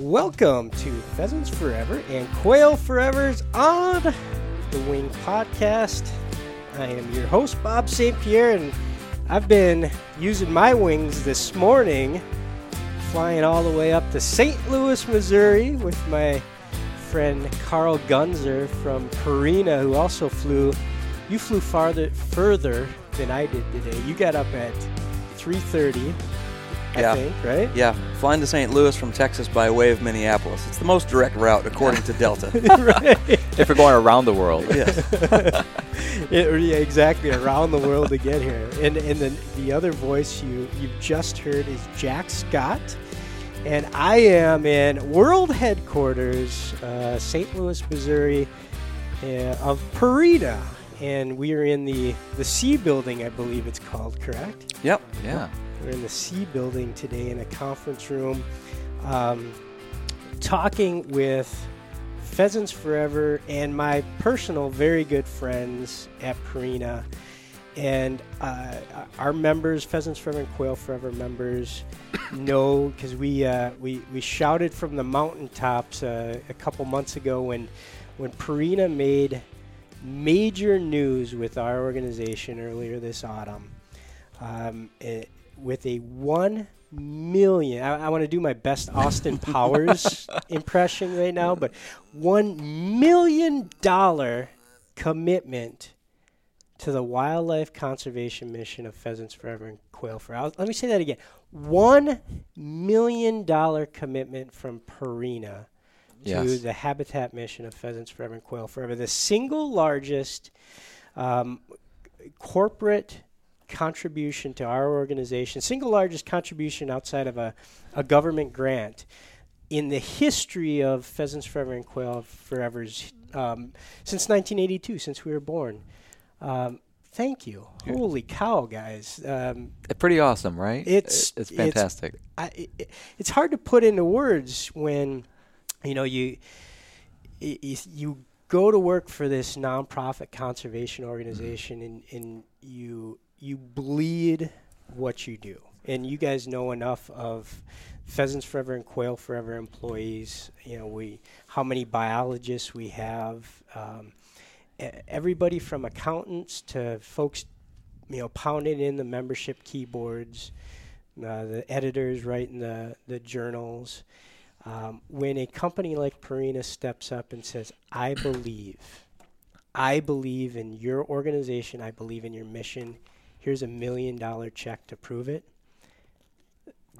Welcome to Pheasants Forever and Quail Forever's On the Wing podcast. I am your host, Bob St. Pierre, and I've been using my wings this morning, flying all the way up to St. Louis, Missouri, with my friend Carl Gunzer from Purina, who also flew. You flew farther further than I did today. You got up at 3:30 I Yeah. think, right? Yeah, flying to St. Louis from Texas by way of Minneapolis. It's the most direct route according to Delta. right. if you're going around the world. yes. It, yeah, exactly around the world to get here. And and the the other voice you you just heard is Jack Scott, and I am in world headquarters, uh, St. Louis, Missouri, uh, of Purina, and we are in the the C building, I believe it's called. Correct? Yep. Yeah. We're in the C building today in a conference room, um, talking with Pheasants Forever and my personal very good friends at Purina. And uh, our members, Pheasants Forever and Quail Forever members, know because we, uh, we we shouted from the mountaintops uh, a couple months ago when when Purina made major news with our organization earlier this autumn. Um, with a one million, I, I want to do my best Austin Powers impression right now, but one million dollar commitment to the wildlife conservation mission of Pheasants Forever and Quail Forever. Let me say that again: one million dollar commitment from Purina to Yes. the habitat mission of Pheasants Forever and Quail Forever, the single largest um, corporate contribution to our organization, single largest contribution outside of a, a government grant in the history of Pheasants Forever and Quail Forever's um, since 1982, since we were born. Um, thank you. Holy cow, guys. Um, Pretty awesome, right? It's- it's it's- fantastic. I, it, it's hard to put into words when you know you y- y- you go to work for this nonprofit conservation organization and, and you you bleed what you do and you guys know enough of pheasants forever and quail forever employees you know we how many biologists we have um, everybody from accountants to folks you know pounding in the membership keyboards uh, the editors writing the, the journals. Um, when a company like Purina steps up and says, I believe, I believe in your organization, I believe in your mission, here's a million dollar check to prove it.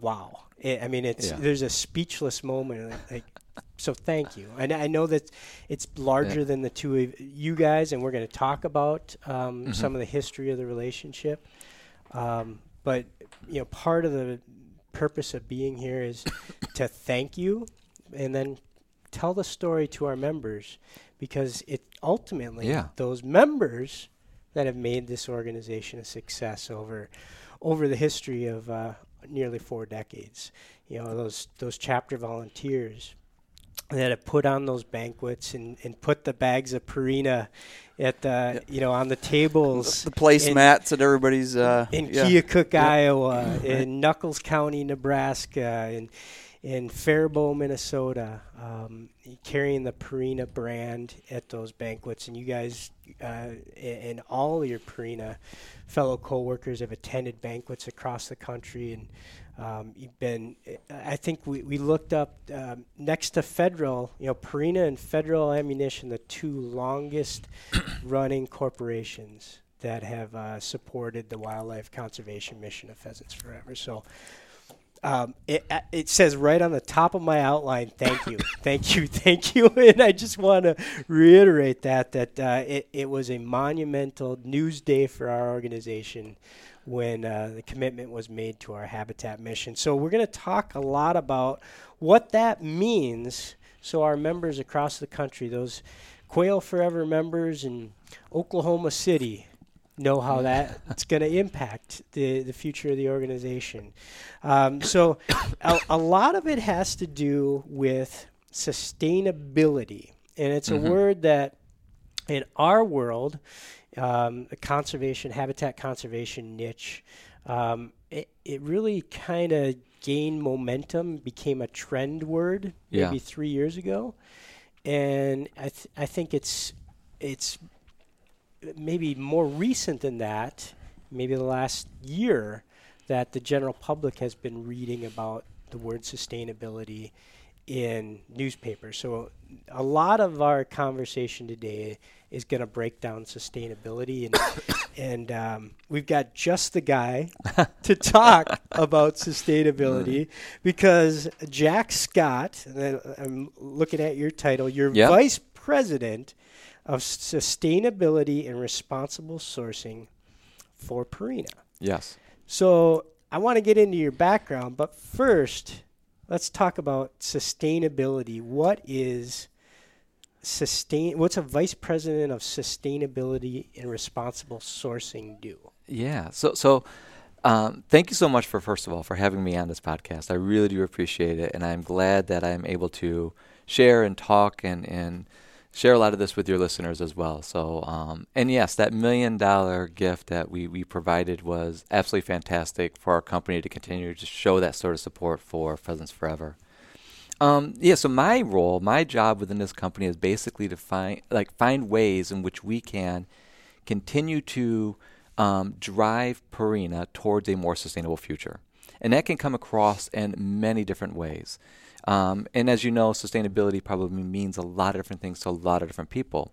Wow. I I mean, it's Yeah. there's a speechless moment. Like, like, so thank you. And I know that it's larger than the two of you guys, and we're going to talk about um, Mhm. some of the history of the relationship. Um, but you know, part of the purpose of being here is to thank you, and then tell the story to our members, because it ultimately Yeah. those members that have made this organization a success over over the history of uh, nearly four decades. You know, those those chapter volunteers that have put on those banquets and, and put the bags of Purina at the you know on the tables the placemats And- at everybody's. Uh, in yeah. Keokuk, Yeah. Iowa, in Nuckolls County, Nebraska, in in Faribault, Minnesota, um, carrying the Purina brand at those banquets, and you guys uh, and all your Purina fellow coworkers have attended banquets across the country, and um, you've been. I think we, we looked up um, next to Federal, you know, Purina and Federal Ammunition, the two longest running corporations that have uh, supported the wildlife conservation mission of Pheasants Forever. So um, it, uh, it says right on the top of my outline, thank you, thank you, thank you. And I just want to reiterate that, that uh, it, it was a monumental news day for our organization when uh, the commitment was made to our habitat mission. So we're going to talk a lot about what that means so our members across the country, those Quail Forever members in Oklahoma City, know how that's going to impact the, the future of the organization. Um, so a, a lot of it has to do with sustainability. And it's Mhm. a word that in our world, um, the conservation, habitat conservation niche, um, it, it really kind of gained momentum, became a trend word Yeah. maybe three years ago, and I th- I think it's it's maybe more recent than that, maybe the last year, that the general public has been reading about the word sustainability in newspapers. So a lot of our conversation today is going to break down sustainability, and and um, we've got just the guy to talk about sustainability because Jack Scott. And I'm looking at your title. You're Yep. vice president of sustainability and responsible sourcing for Purina. Yes. So I want to get into your background, but first, let's talk about sustainability. What is sustain? What's a vice president of sustainability and responsible sourcing do? Yeah. So so um, thank you so much for first of all for having me on this podcast. I really do appreciate it, and I'm glad that I'm able to share and talk and and share a lot of this with your listeners as well. So um, and yes, that million dollar gift that we we provided was absolutely fantastic for our company to continue to show that sort of support for Pheasants Forever. Um, yeah, so my role, my job within this company is basically to find like find ways in which we can continue to um, drive Purina towards a more sustainable future, and that can come across in many different ways. Um, and as you know, sustainability probably means a lot of different things to a lot of different people.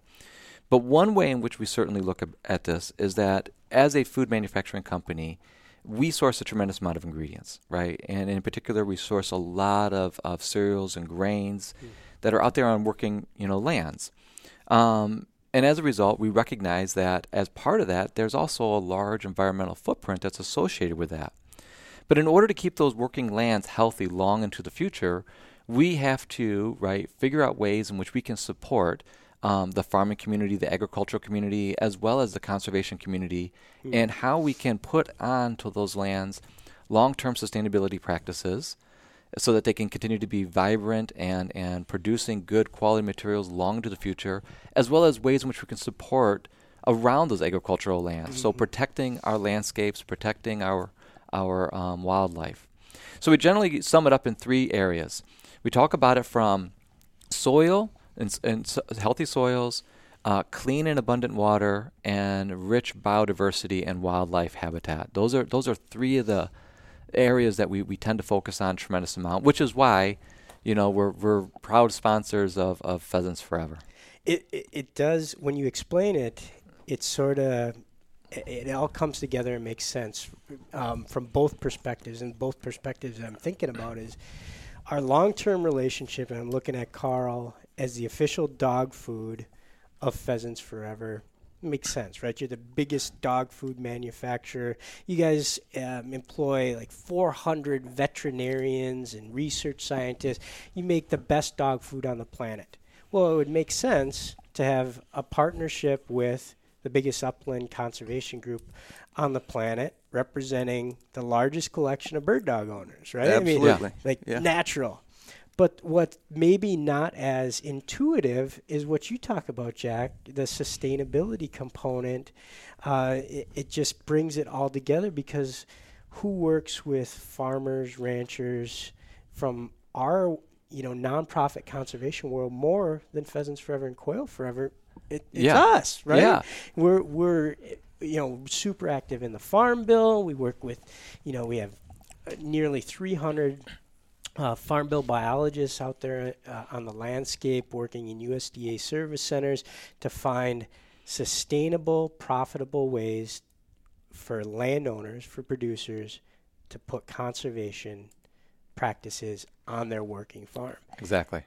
But one way in which we certainly look at this is that as a food manufacturing company, we source a tremendous amount of ingredients, right? And in particular, we source a lot of, of cereals and grains that are out there on working, you know, lands. Um, and as a result, we recognize that as part of that, there's also a large environmental footprint that's associated with that. But in order to keep those working lands healthy long into the future, we have to right figure out ways in which we can support um, the farming community, the agricultural community, as well as the conservation community, and how we can put onto those lands long-term sustainability practices so that they can continue to be vibrant and, and producing good quality materials long into the future, as well as ways in which we can support around those agricultural lands. So protecting our landscapes, protecting our our um, wildlife. So we generally sum it up in three areas. We talk about it from soil and, and healthy soils, uh, clean and abundant water, and rich biodiversity and wildlife habitat. Those are those are three of the areas that we, we tend to focus on tremendous amount, which is why, you know, we're we're proud sponsors of, of Pheasants Forever. It, it it does when you explain it. It sort of it, all comes together and makes sense um, from both perspectives. And both perspectives I'm thinking about is our long-term relationship. And I'm looking at Carl as the official dog food of Pheasants Forever. Makes sense, right? You're the biggest dog food manufacturer. You guys um, employ like 400 veterinarians and research scientists. You make the best dog food on the planet. Well, it would make sense to have a partnership with the biggest upland conservation group on the planet, representing the largest collection of bird dog owners, right? I mean, Absolutely. like Yeah. natural. But what maybe not as intuitive is what you talk about, Jack, the sustainability component. Uh, it, it just brings it all together because who works with farmers, ranchers from our you know nonprofit conservation world more than Pheasants Forever and Quail Forever? It, it's Yeah. us, right? Yeah. We're we're you know super active in the farm bill. We work with you know we have uh, nearly 300 uh, farm bill biologists out there uh, on the landscape working in USDA service centers to find sustainable, profitable ways for landowners, for producers to put conservation practices on their working farm. Exactly.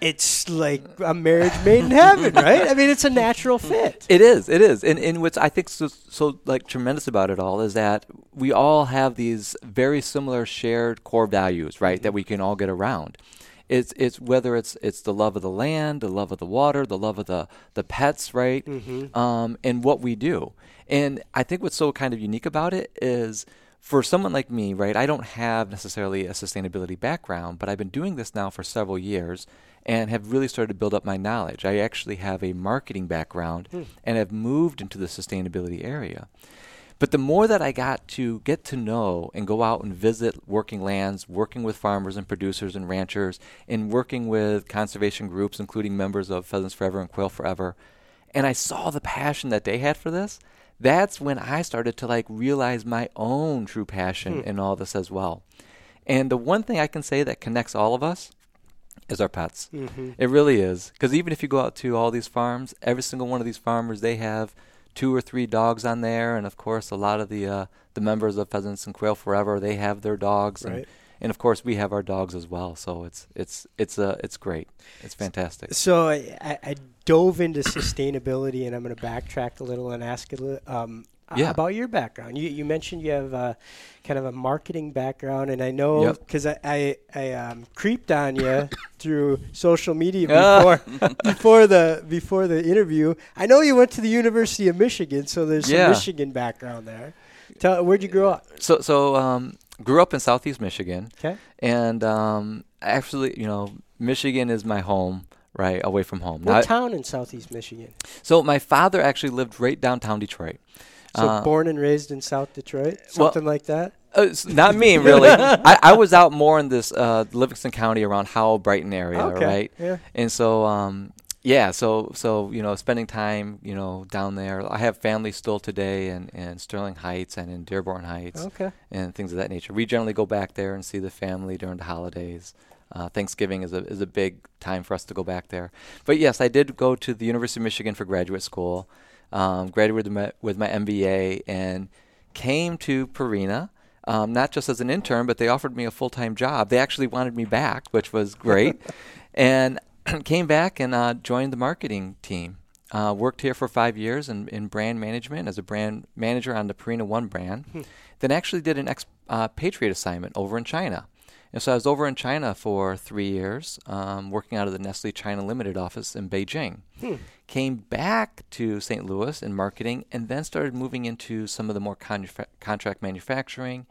It's like a marriage made in heaven, right? I mean, it's a natural fit. It is. It is. And, and what's I think so, so like tremendous about it all is that we all have these very similar shared core values, right? That we can all get around. It's it's whether it's it's the love of the land, the love of the water, the love of the the pets, right? Um, and what we do. And I think what's so kind of unique about it is for someone like me, right, I don't have necessarily a sustainability background, but I've been doing this now for several years and have really started to build up my knowledge. I actually have a marketing background and have moved into the sustainability area. But the more that I got to get to know and go out and visit working lands, working with farmers and producers and ranchers, and working with conservation groups, including members of Pheasants Forever and Quail Forever, and I saw the passion that they had for this, that's when I started to like realize my own true passion Hmm. in all this as well. And the one thing I can say that connects all of us is our pets. Mm-hmm. It really is. Because even if you go out to all these farms, every single one of these farmers, they have two or three dogs on there, and of course, a lot of the uh, the members of Pheasants and Quail Forever, they have their dogs, and, Right. and of course, we have our dogs as well. So it's it's it's uh, it's great. It's fantastic. So I, I, dove into sustainability, and I'm going to backtrack a little and ask a little um, Yeah. about your background. You, you mentioned you have uh, kind of a marketing background, and I know Yep. because I I, I um, creeped on you through social media before before the before the interview. I know you went to the University of Michigan, so there's Yeah. some Michigan background there. Tell, where'd you grow up? So so um, grew up in Southeast Michigan, Okay. and um, actually, you know, Michigan is my home, right, away from home. What Now, town in Southeast Michigan? so my father actually lived right downtown Detroit. So Uh, born and raised in South Detroit, well- something like that. Uh, not me, really. I, I was out more in this uh, Livingston County around Howell, Brighton area, okay. right? Yeah. And so, um, yeah, so so you know, spending time, you know, down there. I have family still today, in, in Sterling Heights and in Dearborn Heights, Okay. and things of that nature. We generally go back there and see the family during the holidays. Uh, Thanksgiving is a is a big time for us to go back there. But yes, I did go to the University of Michigan for graduate school. Um, graduated my, with my MBA and came to Purina. Um, not just as an intern, but they offered me a full time job. They actually wanted me back, which was great. and came back and uh, joined the marketing team. Uh, worked here for five years in, in brand management as a brand manager on the Purina One brand. Then actually did an expatriate assignment over in China. And so I was over in China for three years, um, working out of the Nestle China Limited office in Beijing. Came back to St. Louis in marketing, and then started moving into some of the more contra- contract manufacturing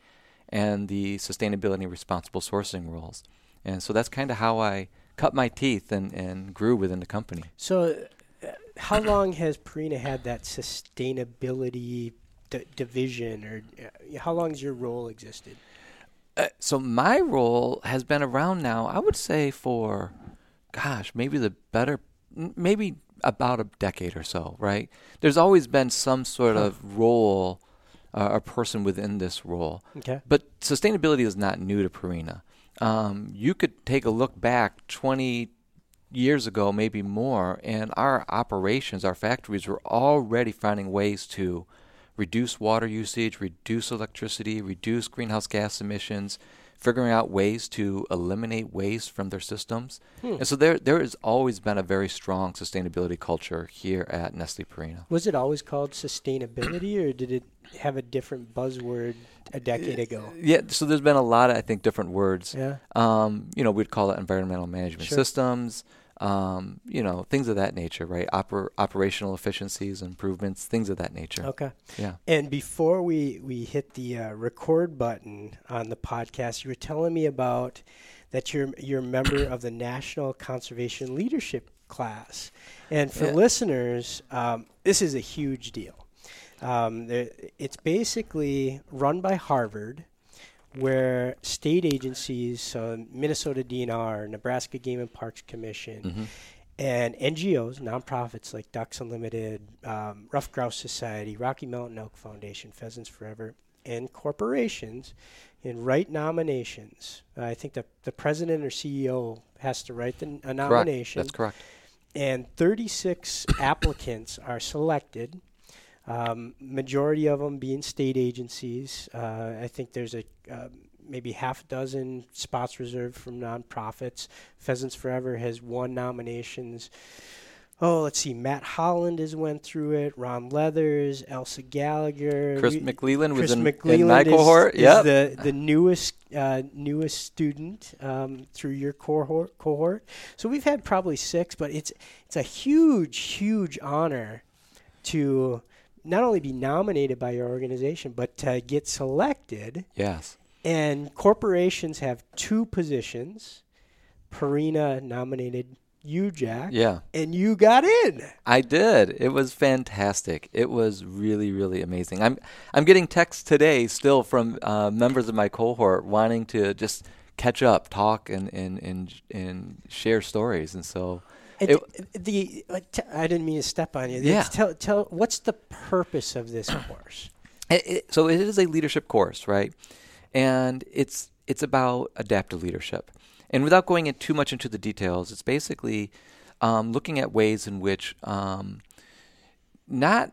and the sustainability responsible sourcing roles. And so that's kind of how I cut my teeth and, and grew within the company. So, uh, how long has Purina had that sustainability d- division, or uh, how long has your role existed? Uh, so my role has been around now, I would say for, gosh, maybe the better, maybe about a decade or so, right? There's always been some sort Huh. of role, uh, a person within this role. Okay. But sustainability is not new to Purina. Um, you could take a look back 20 years ago, maybe more, and our operations, our factories were already finding ways to reduce water usage, reduce electricity, reduce greenhouse gas emissions, figuring out ways to eliminate waste from their systems. Hmm. And so there there has always been a very strong sustainability culture here at Nestle Purina. Was it always called sustainability, or did it have a different buzzword a decade ago? Yeah, so there's been a lot of I think different words. Yeah. Um, you know, we'd call it environmental management Sure. systems, um, you know, things of that nature, right? Oper- operational efficiencies, improvements, things of that nature. Okay. Yeah. And before we we hit the uh, record button on the podcast, you were telling me about that you're you're a member of the National Conservation Leadership class, and for Yeah. listeners, um, this is a huge deal. Um, it's basically run by Harvard, where state agencies, so Minnesota DNR, Nebraska Game and Parks Commission, hmm and NGOs, nonprofits like Ducks Unlimited, um, Ruffed Grouse Society, Rocky Mountain Elk Foundation, Pheasants Forever, and corporations and write nominations. Uh, I think the, the president or CEO has to write the, a Correct. nomination, That's correct. and 36 applicants are selected. Um, majority of them being state agencies. Uh, I think there's a uh, maybe half a dozen spots reserved from nonprofits. Pheasants Forever has won nominations. Oh, let's see. Matt Holland has went through it. Ron Leathers, Elsa Gallagher, Chris we- McLeland was Chris in, McLeland in my is, cohort. Yep. the the newest uh, newest student um, through your cohort cohort. So we've had probably six, but it's it's a huge huge honor to not only be nominated by your organization, but to get selected. yes. And corporations have two positions. Purina nominated you, Jack. Yeah. And you got in. I did. It was fantastic. It was really, really amazing. I'm I'm getting texts today still from uh, members of my cohort wanting to just catch up, talk, and and and, and share stories. And so, And It- the t- I didn't mean to step on you. Yeah. Tell tell what's the purpose of this course? It, it, so it is a leadership course, right? And it's it's about adaptive leadership. And without going in too much into the details, it's basically um, looking at ways in which um, not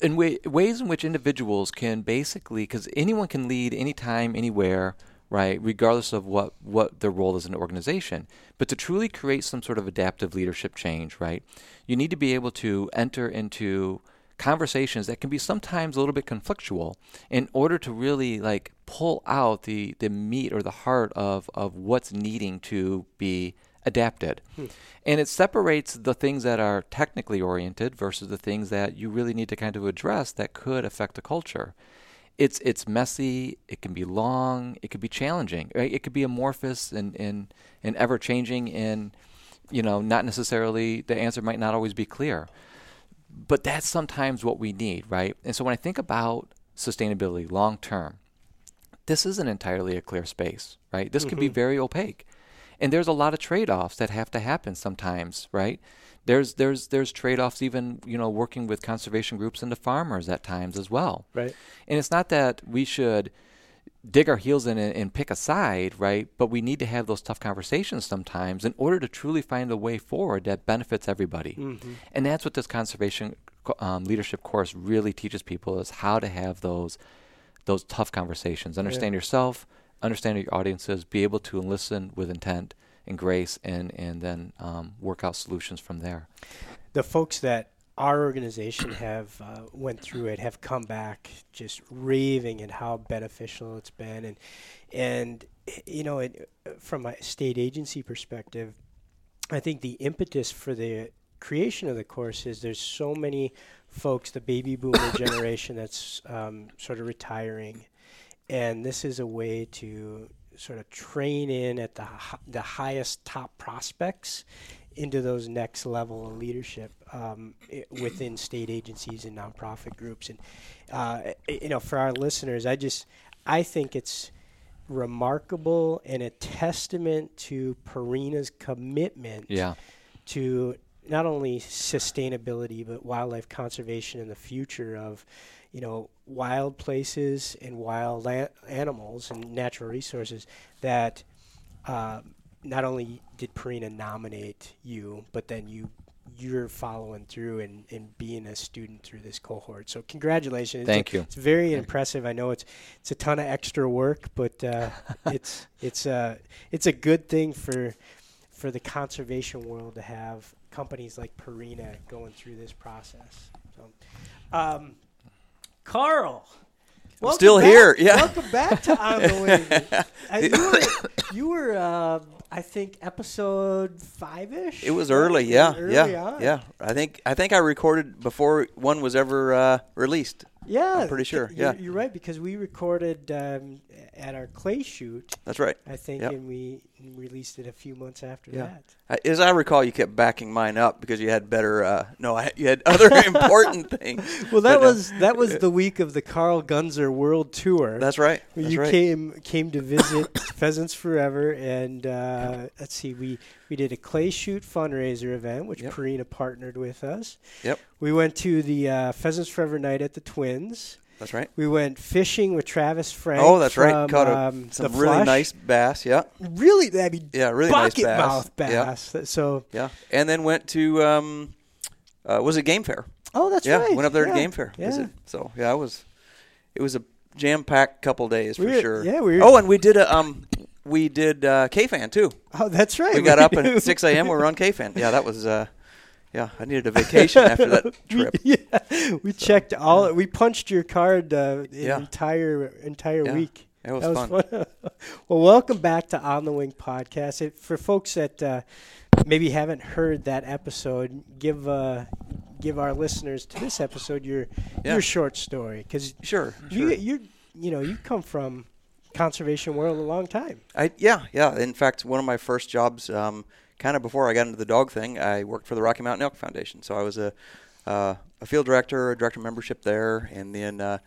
in way, ways in which individuals can basically because anyone can lead anytime, anywhere, right? Regardless of what what their role is in an organization. But to truly create some sort of adaptive leadership change, right? You need to be able to enter into conversations that can be sometimes a little bit conflictual in order to really like pull out the the meat or the heart of of what's needing to be adapted. Hmm. And it separates the things that are technically oriented versus the things that you really need to kind of address that could affect the culture. It's it's messy, it can be long, it could be challenging. Right? It could be amorphous and, and, and ever changing and you know, not necessarily the answer might not always be clear. But that's sometimes what we need, right? And so when I think about sustainability long term, this isn't entirely a clear space, right? This can be mm-hmm. very opaque. And there's a lot of trade-offs that have to happen sometimes, right? There's there's there's trade-offs even, you know, working with conservation groups and the farmers at times as well. Right. And it's not that we should dig our heels in and, and pick a side, right? But we need to have those tough conversations sometimes in order to truly find a way forward that benefits everybody. And that's what this conservation um, leadership course really teaches people is how to have those those tough conversations. Understand yourself, understand your audiences, be able to listen with intent and grace, and and then um, work out solutions from there. the folks that our organization have uh, went through it have come back just raving at how beneficial it's been and and you know it, from a state agency perspective i think the impetus for the creation of the course is there's so many folks the baby boomer generation that's um, sort of retiring and this is a way to sort of train in at the the highest top prospects into those next level of leadership um, within state agencies and nonprofit groups. And uh, you know, for our listeners, I just I think it's remarkable and a testament to Purina's commitment Yeah. to not only sustainability but wildlife conservation in the future of you know wild places and wild a- animals and natural resources that uh, not only did Purina nominate you but then you you're following through and, and being a student through this cohort so congratulations It's Thank you. it's very Thank impressive I know it's it's a ton of extra work but uh, it's it's a it's a good thing for for the conservation world to have companies like Purina going through this process. So, um, Carl, welcome still back- here, yeah. welcome back to On the Wing. You were, you were uh, I think, episode five ish. It was early, yeah, early yeah, on. yeah. I think I think I recorded before one was ever uh, released. Yeah. I'm pretty sure, You're, yeah. you're right because we recorded um, at our clay shoot, That's right. I think, Yep. and we released it a few months after Yeah. that. As I recall, you kept backing mine up because you had better. Uh, no, I, you had other important things. Well, that But, uh, was that was the week of the Carl Gunzer World Tour. That's right. That's you right. came came to visit Pheasants Forever, and uh, let's see, we we did a clay shoot fundraiser event, which Yep. Purina partnered with us. Yep. We went to the uh, Pheasants Forever night at the Twins. That's right. We went fishing with Travis Frank. Oh, that's right. Caught a, um, some really Flush. nice bass. Yeah. really, I mean, Yeah, really nice bass. mouth Yeah. bass. So, Yeah. And then went to um, uh, was it Game Fair? oh, that's yeah, right. went up there yeah. to Game Fair. Yeah. visit. So yeah, I was. It was a jam packed couple days for We were- sure. yeah, we were- Oh, and we did a um, we did uh, K-Fan too. Oh, that's right. We got up at 6 a.m. We were on K-Fan. Yeah, that was. Uh, yeah, I needed a vacation after that trip. We, yeah, we checked all. We punched your card uh, the Yeah. entire entire Yeah, week. It was, that fun. was fun. well, welcome back to On the Wing podcast. It, for folks that uh, maybe haven't heard that episode, give uh, give our listeners to this episode your Yeah. your short story because Sure. you sure. you you know you come from conservation world a long time. I yeah yeah. In fact, one of my first jobs, um, kind of before I got into the dog thing, I worked for the Rocky Mountain Elk Foundation. So I was a uh, a field director, a director of membership there, and then uh,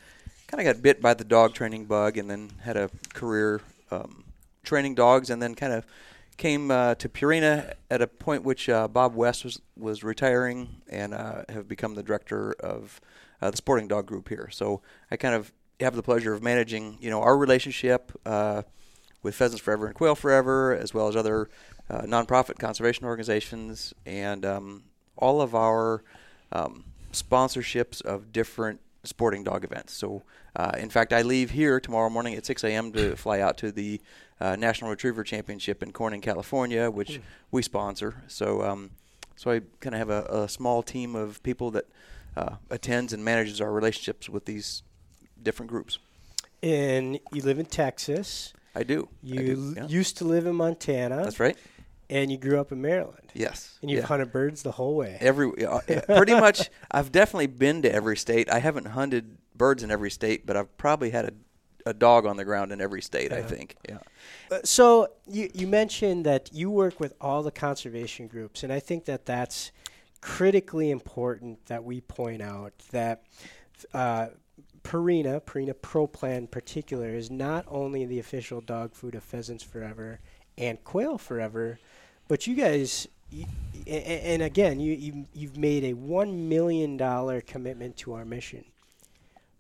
kind of got bit by the dog training bug, and then had a career um, training dogs, and then kind of came uh, to Purina at a point which uh, Bob West was was retiring, and uh, have become the director of uh, the sporting dog group here. So I kind of have the pleasure of managing, you know, our relationship with Pheasants Forever and Quail Forever, as well as other uh, nonprofit conservation organizations, and um, all of our um, sponsorships of different sporting dog events. So, uh, in fact, I leave here tomorrow morning at 6 a.m. to fly out to the uh, National Retriever Championship in Corning, California, which we sponsor. So, um, so I kind of have a, a small team of people that uh, attends and manages our relationships with these different groups. And you live in Texas. I do. You I do, yeah. used to live in Montana. That's right. And you grew up in Maryland. Yes. And you've yeah. hunted birds the whole way. Every uh, pretty much. I've definitely been to every state. I haven't hunted birds in every state, but I've probably had a, a dog on the ground in every state. I think. Yeah. Uh, so you you mentioned that you work with all the conservation groups, and I think that that's critically important that we point out that uh, Purina, Purina Pro Plan in particular, is not only the official dog food of Pheasants Forever and Quail Forever, but you guys. y- a- a- And again, you, you you've made a one million dollar commitment to our mission,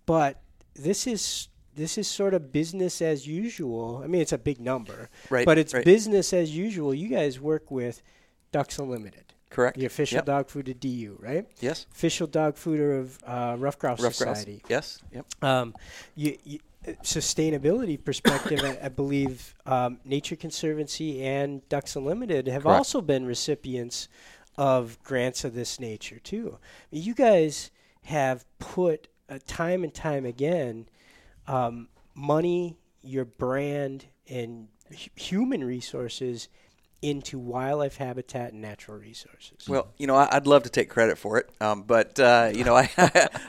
but this is this is sort of business as usual. I mean, it's a big number, Right. but it's right. business as usual. You guys work with Ducks Unlimited, Correct. the official Yep. dog food of DU, right? Yes. Official dog fooder of uh, Ruffed Grouse Rough grouse. Society. Yes. Yep. Um, you, you, sustainability perspective, I, I believe um, Nature Conservancy and Ducks Unlimited have Correct. also been recipients of grants of this nature too. You guys have put uh, time and time again um, money, your brand, and hu- human resources into wildlife habitat and natural resources. Well, you know, I- I'd love to take credit for it, um, but uh, you know, I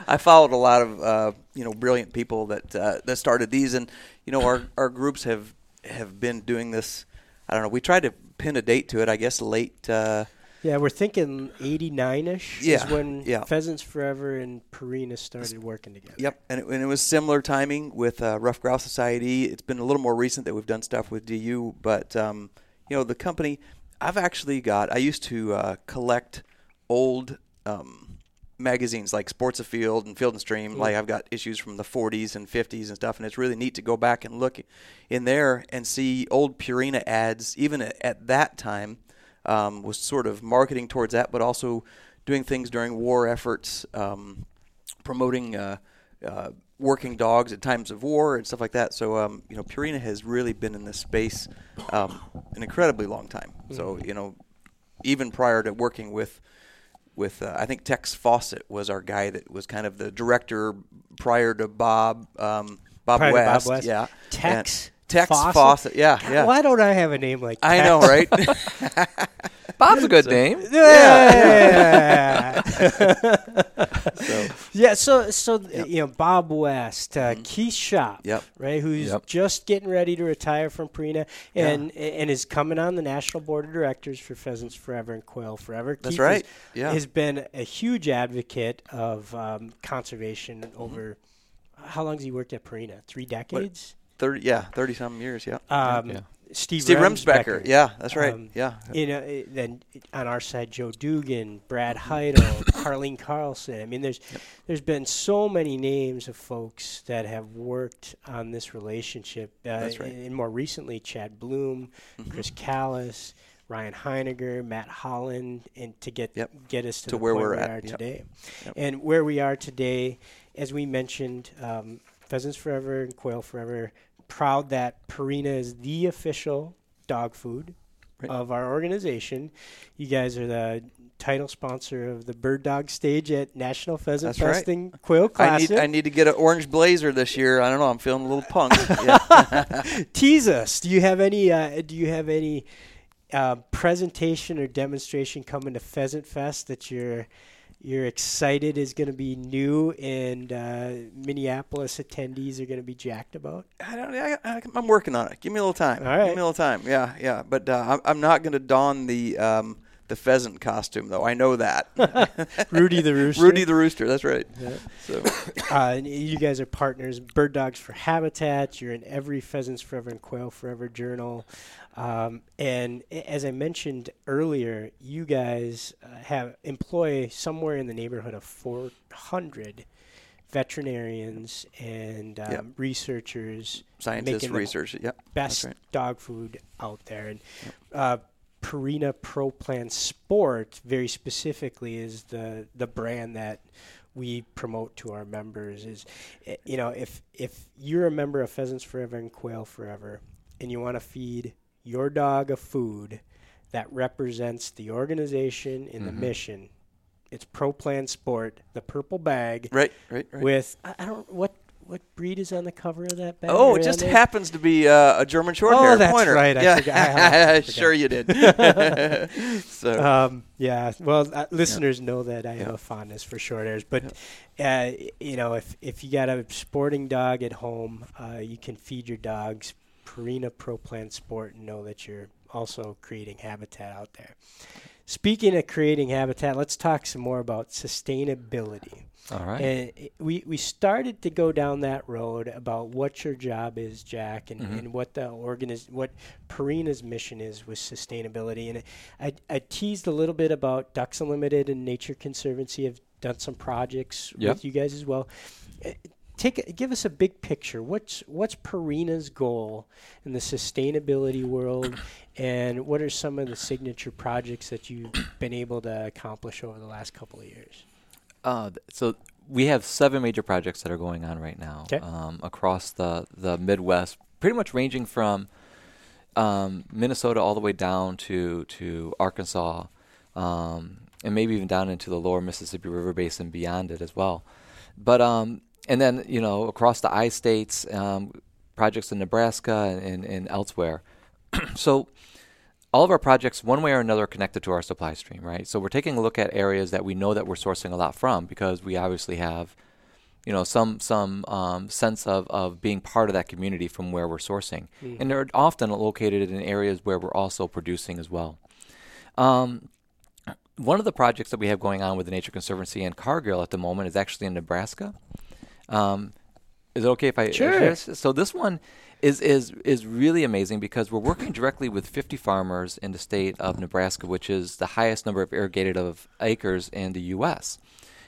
I followed a lot of uh, you know brilliant people that uh, that started these, and you know, our our groups have have been doing this. I don't know. We tried to pin a date to it. I guess late. Uh, Yeah, we're thinking 89ish Yeah, is when yeah. Pheasants Forever and Purina started working together. Yep, and it, and it was similar timing with uh, Ruffed Grouse Society. It's been a little more recent that we've done stuff with DU, but um, you know the company. I've actually got. I used to uh, collect old um, magazines like Sports Afield and Field and Stream. Like I've got issues from the 40s and 50s and stuff, and it's really neat to go back and look in there and see old Purina ads, even at, at that time. Um, was sort of marketing towards that, but also doing things during war efforts, um, promoting uh, uh, working dogs at times of war and stuff like that. So um, you know, Purina has really been in this space um, an incredibly long time. So you know, even prior to working with with uh, I think Tex Fawcett was our guy that was kind of the director prior to Bob um, Bob, Prior to Bob West. West. Yeah, Tex And Tex Fawcett? Fawcett. Yeah, God, yeah. Why don't I have a name like I Tex? know, right? Bob's a good name. Yeah. so yeah. So, so Yep. you know, Bob West, uh, Mhm. Keith Schopp, Yep. right, who's Yep. just getting ready to retire from Purina Yeah. and and is coming on the national board of directors for Pheasants Forever and Quail Forever. that's Keith right. Is, Yeah. has been a huge advocate of um, conservation Mm-hmm. over. How long has he worked at Purina? Three decades. Thirty. Yeah, thirty some years. Yeah. Um, Yeah. Steve, Steve Remsbecker. Remsbecker. Yeah, that's right. Um, yeah. You know, then on our side, Joe Dugan, Brad Mm-hmm. Heidel, Carlene Carlson. I mean, there's there's been so many names of folks that have worked on this relationship. Uh, That's right. And more recently, Chad Bloom, Mhm. Chris Callis, Ryan Heiniger, Matt Holland, and to get Yep. get us to, To the where point we're we at. are Yep. today. Yep. And where we are today, as we mentioned, um, Pheasants Forever and Quail Forever. Proud that Purina is the official dog food Right. of our organization. You guys are the title sponsor of the Bird Dog stage at National Pheasant That's right. Fest and Quail I Classic. need I need to get an orange blazer this year. I don't know. I'm feeling a little punk. Tease us. Do you have any? Uh, do you have any uh, presentation or demonstration coming to Pheasant Fest that you're you're excited is going to be new and uh, Minneapolis attendees are going to be jacked about? I don't. I, I, I'm working on it. Give me a little time. All right. Give me a little time. Yeah, yeah. But uh, I'm, I'm not going to don the um, the pheasant costume though. I know that. Rudy the Rooster. Rudy the Rooster. That's right. Yeah. So Uh, you guys are partners, Bird Dogs for Habitat. You're in every Pheasants Forever and Quail Forever journal. Um, and as I mentioned earlier, you guys uh, have employ somewhere in the neighborhood of 400 veterinarians and um, Yep. researchers scientists, Making research. Yep. best right. dog food out there. And uh, Purina Pro Plan Sport, very specifically, is the the brand that we promote to our members. Is eh, you know if if you're a member of Pheasants Forever and Quail Forever, and you want to feed your dog a food that represents the organization and the Mhm. mission. It's Pro Plan Sport, the purple bag Right. Right. Right. with I, I don't what what breed is on the cover of that bag? Oh, it just happens to be uh, a German short Oh, hair that's pointer. right. I yeah, forgot. I- sure you did. so Um, yeah. Well, uh, listeners know that I have a fondness for short hairs, but uh, you know, if if you got a sporting dog at home, uh, you can feed your dogs Purina Pro Plan Sport and know that you're also creating habitat out there. Speaking of creating habitat, let's talk some more about sustainability. All right. And we we started to go down that road about what your job is, Jack, and, Mhm. and what the organiz- what Purina's mission is with sustainability. And I I teased a little bit about Ducks Unlimited and Nature Conservancy have done some projects Yep. with you guys as well. Take a, give us a big picture. What's what's Purina's goal in the sustainability world, and what are some of the signature projects that you've been able to accomplish over the last couple of years? Uh, so we have seven major projects that are going on right now um, across the, the Midwest, pretty much ranging from um, Minnesota all the way down to to Arkansas, um, and maybe even down into the lower Mississippi River Basin beyond it as well. But um, and then you know across the I states, um, projects in Nebraska and, and, elsewhere. so all of our projects, one way or another, are connected to our supply stream, right? So we're taking a look at areas that we know that we're sourcing a lot from because we obviously have, you know, some some um, sense of, of being part of that community from where we're sourcing, and they're often located in areas where we're also producing as well. Um, one of the projects that we have going on with the Nature Conservancy and Cargill at the moment is actually in Nebraska. Um, is it okay if I Sure. share this? So this one is is is really amazing because we're working directly with 50 farmers in the state of Nebraska, which is the highest number of irrigated of acres in the U.S.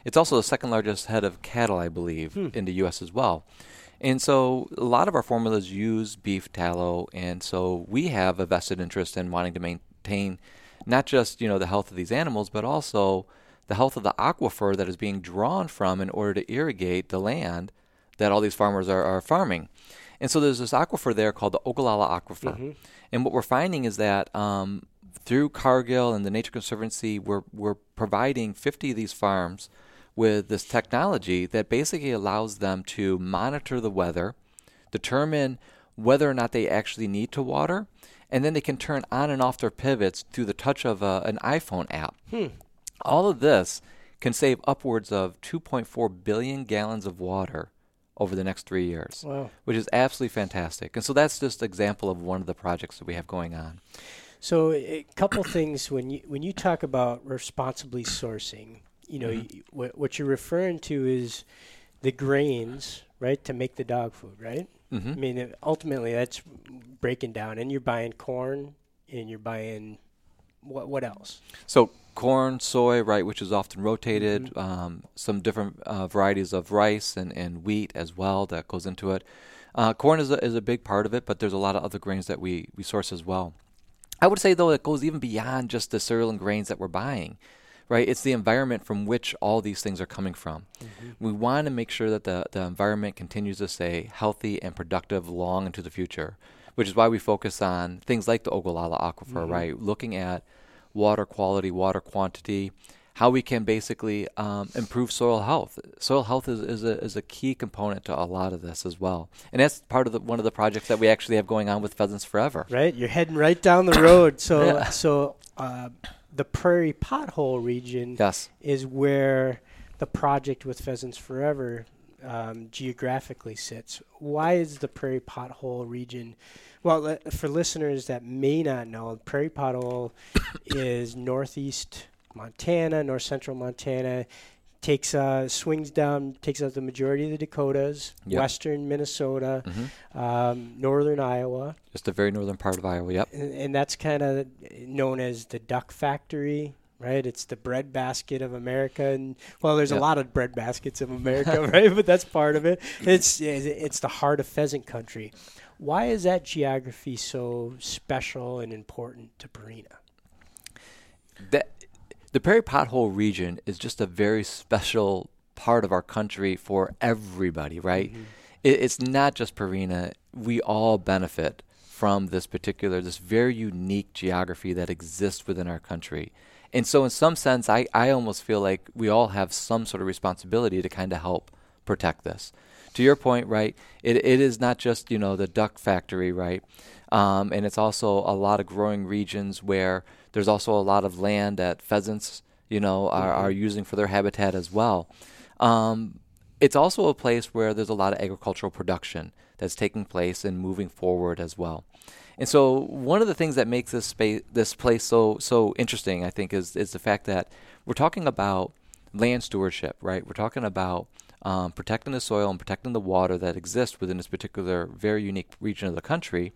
It's also the second largest head of cattle, I believe, in the U.S. as well. And so a lot of our formulas use beef tallow, and so we have a vested interest in wanting to maintain not just you know the health of these animals, but also the health of the aquifer that is being drawn from in order to irrigate the land that all these farmers are, are farming. And so there's this aquifer there called the Ogallala Aquifer. Mm-hmm. And what we're finding is that um, through Cargill and the Nature Conservancy, we're, we're providing 50 of these farms with this technology that basically allows them to monitor the weather, determine whether or not they actually need to water, and then they can turn on and off their pivots through the touch of a, an iPhone app. Hmm. All of this can save upwards of 2.4 billion gallons of water over the next three years, Wow. which is absolutely fantastic. And so that's just an example of one of the projects that we have going on. So a couple things when you when you talk about responsibly sourcing, you know, Mhm. you, what, what you're referring to is the grains, right, to make the dog food, right? hmm I mean, ultimately that's breaking down, and you're buying corn, and you're buying what what else? So corn, soy, right, which is often rotated, um, some different uh, varieties of rice and, and wheat as well that goes into it. Uh, corn is a, is a big part of it, but there's a lot of other grains that we, we source as well. I would say though it goes even beyond just the cereal and grains that we're buying, right? It's the environment from which all these things are coming from. We want to make sure that the, the environment continues to stay healthy and productive long into the future, which is why we focus on things like the Ogallala Aquifer, right? Looking at water quality, water quantity, how we can basically um, improve soil health. Soil health is, is, a, is a key component to a lot of this as well. And that's part of the, one of the projects that we actually have going on with Pheasants Forever. Right, you're heading right down the road. So Yeah. so uh, the Prairie Pothole region Yes. is where the project with Pheasants Forever um, geographically sits. Why is the Prairie Pothole region? Well, for listeners that may not know, Prairie Pothole is northeast Montana, north central Montana. Takes uh, swings down, takes out the majority of the Dakotas, Yep. western Minnesota, hmm um, northern Iowa, Just the very northern part of Iowa. Yep. and, and that's kind of known as the duck factory right it's the breadbasket of america and well there's Yeah. a lot of bread baskets of america right but that's part of it it's it's the heart of pheasant country why is that geography so special and important to Purina? that the Prairie Pothole region is just a very special part of our country for everybody, right? Mm-hmm. It, it's not just Purina. We all benefit from this particular, this very unique geography that exists within our country. And so, in some sense, I, I almost feel like we all have some sort of responsibility to kind of help protect this. To your point, right? It, it is not just you know the duck factory, right? Um, and it's also a lot of growing regions where there's also a lot of land that pheasants, you know, are, are using for their habitat as well. Um, it's also a place where there's a lot of agricultural production that's taking place and moving forward as well. And so one of the things that makes this space, this place so so interesting, I think, is is the fact that we're talking about land stewardship, right? We're talking about um, protecting the soil and protecting the water that exists within this particular very unique region of the country,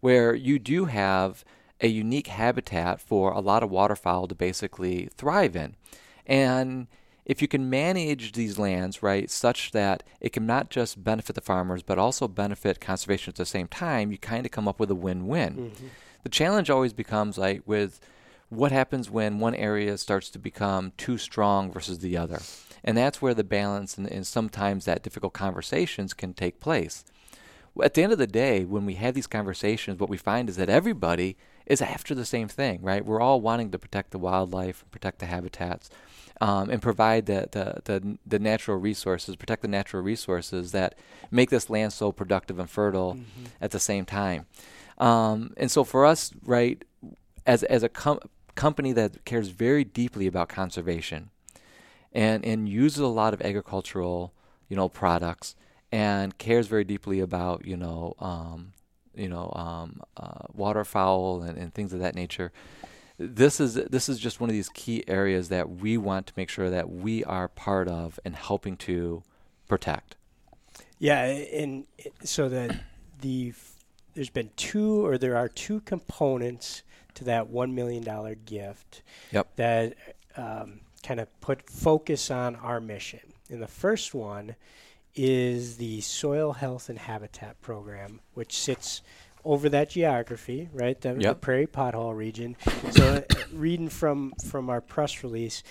where you do have a unique habitat for a lot of waterfowl to basically thrive in. And if you can manage these lands right such that it can not just benefit the farmers but also benefit conservation at the same time you kind of come up with a win-win. The challenge always becomes like with what happens when one area starts to become too strong versus the other and that's where the balance and, and sometimes that difficult conversations can take place at the end of the day, when we have these conversations, what we find is that everybody is after the same thing, right? We're all wanting to protect the wildlife, protect the habitats, um, and provide the, the, the, the natural resources, protect the natural resources that make this land so productive and fertile at the same time. Um, and so for us, right, as, as a com- company that cares very deeply about conservation and, and uses a lot of agricultural, you know, products, and cares very deeply about you know um, you know um, uh, waterfowl and, and things of that nature. This is this is just one of these key areas that we want to make sure that we are part of and helping to protect. Yeah, and so that the there's been two or there are two components to that one million dollar gift. Yep. That um, kind of put focus on our mission, and the first one is the Soil Health and Habitat Program, which sits over that geography, right? The, the Prairie Pothole region. So, uh, reading from from our press release,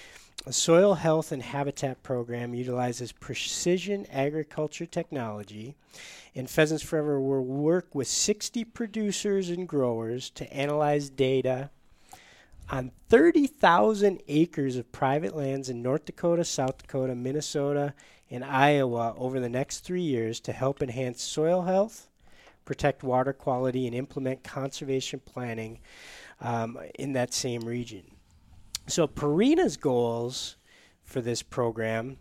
a soil health and habitat program utilizes precision agriculture technology, and Pheasants Forever will work with 60 producers and growers to analyze data on 30,000 acres of private lands in North Dakota, South Dakota, Minnesota, and Iowa over the next three years to help enhance soil health, protect water quality, and implement conservation planning um, in that same region. So, Purina's goals for this program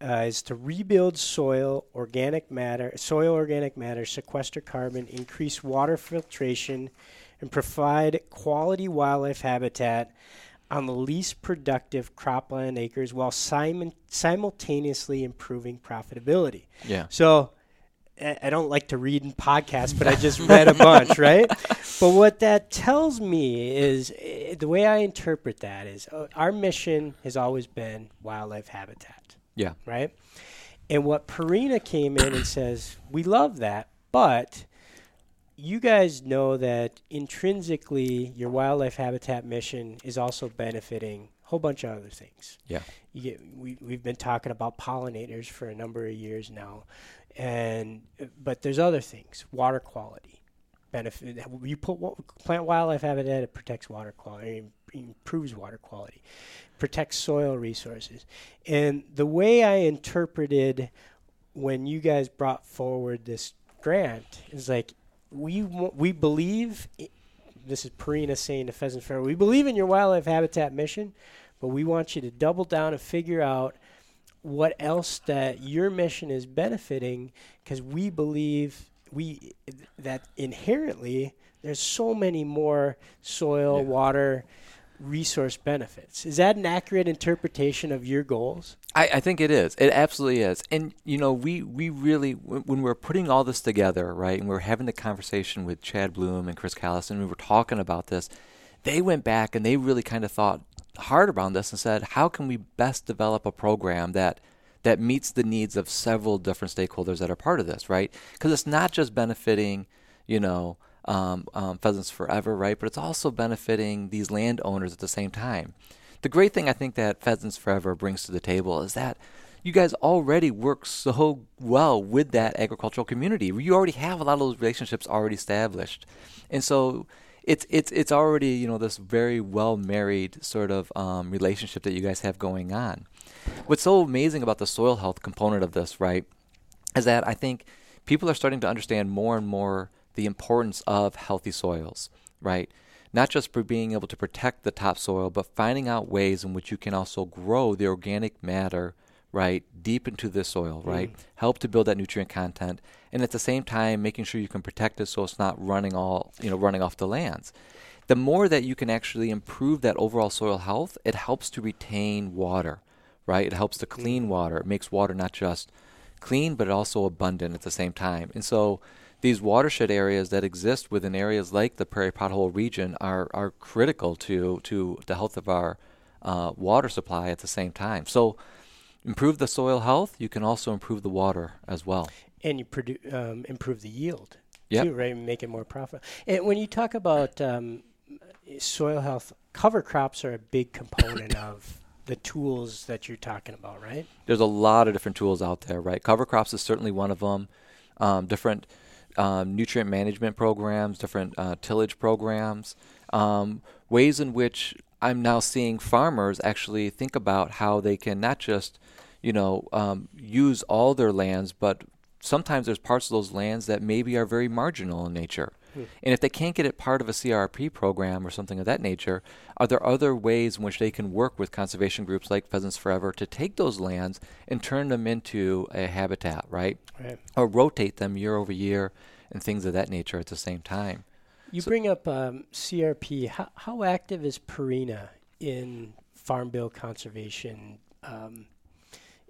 uh, is to rebuild soil organic matter, soil organic matter, sequester carbon, increase water filtration, and provide quality wildlife habitat on the least productive cropland acres while simul- simultaneously improving profitability. Yeah. So I I don't like to read in podcasts, but I just read a bunch, right? But what that tells me is eh, the way I interpret that is uh, our mission has always been wildlife habitat, Yeah. right? And what Purina came in and says, we love that, but you guys know that intrinsically your wildlife habitat mission is also benefiting a whole bunch of other things. Yeah. You get, we, we've been talking about pollinators for a number of years now and but there's other things water quality benefit you put plant wildlife habitat it protects water quality im- improves water quality protects soil resources and the way i interpreted when you guys brought forward this grant is like we we believe this is Purina saying to Pheasant Forever, we believe in your wildlife habitat mission, but we want you to double down and figure out what else that your mission is benefiting because we believe we that inherently there's so many more soil, Yeah. water, resource benefits. Is that an accurate interpretation of your goals? I, I think it is. It absolutely is. And you know, we we really when, when we're putting all this together, right, and we're having the conversation with Chad Bloom and Chris Callis, and we were talking about this, they went back and they really kind of thought hard around this and said, how can we best develop a program that that meets the needs of several different stakeholders that are part of this, right? Because it's not just benefiting, you know, um, um, Pheasants Forever, right? But it's also benefiting these landowners at the same time. The great thing I think that Pheasants Forever brings to the table is that you guys already work so well with that agricultural community. You already have a lot of those relationships already established, and so it's it's it's already you know this very well married sort of um, relationship that you guys have going on. What's so amazing about the soil health component of this, right, is that I think people are starting to understand more and more the importance of healthy soils, right? Not just for being able to protect the topsoil, but finding out ways in which you can also grow the organic matter, right, deep into the soil, mm. right? Help to build that nutrient content, and at the same time making sure you can protect it so it's not running all, you know, running off the lands. The more that you can actually improve that overall soil health, it helps to retain water, right? It helps to clean mm. water. It makes water not just clean, but also abundant at the same time. And so these watershed areas that exist within areas like the Prairie Pothole region are, are critical to, to the health of our uh, water supply at the same time. So improve the soil health, you can also improve the water as well. and you produ- um, improve the yield Yep. too, right? Make it more profitable. And when you talk about um, soil health, cover crops are a big component of the tools that you're talking about, right? there's a lot of different tools out there, right? Cover crops is certainly one of them. Um, different um, nutrient management programs, different uh, tillage programs, um, ways in which I'm now seeing farmers actually think about how they can not just, you know, um, use all their lands, but sometimes there's parts of those lands that maybe are very marginal in nature. And if they can't get it part of a CRP program or something of that nature, are there other ways in which they can work with conservation groups like Pheasants Forever to take those lands and turn them into a habitat, right? Right. Or rotate them year over year and things of that nature at the same time. You So- bring up um, CRP. How, how active is Purina in Farm Bill conservation? Um,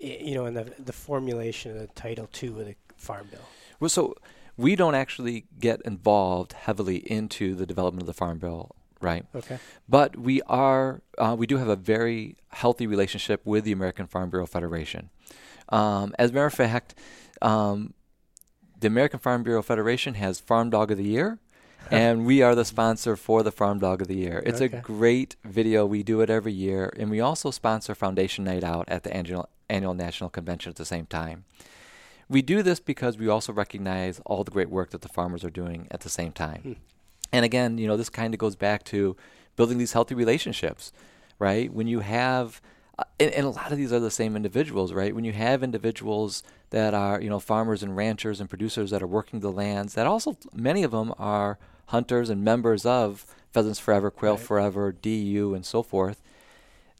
i- you know, in the the formulation of the Title II of the Farm Bill. Well, so we don't actually get involved heavily into the development of the Farm Bill, right? Okay. But we are uh, we do have a very healthy relationship with the American Farm Bureau Federation. Um, as a matter of fact, um, the American Farm Bureau Federation has Farm Dog of the Year, and we are the sponsor for the Farm Dog of the Year. It's Okay. a great video. We do it every year, and we also sponsor Foundation Night Out at the annual annual national convention at the same time. We do this because we also recognize all the great work that the farmers are doing at the same time. Hmm. And again, you know, this kind of goes back to building these healthy relationships, right? When you have, uh, and, and a lot of these are the same individuals, right? When you have individuals that are, you know, farmers and ranchers and producers that are working the lands, that also many of them are hunters and members of Pheasants Forever, Quail Right. Forever, DU, and so forth.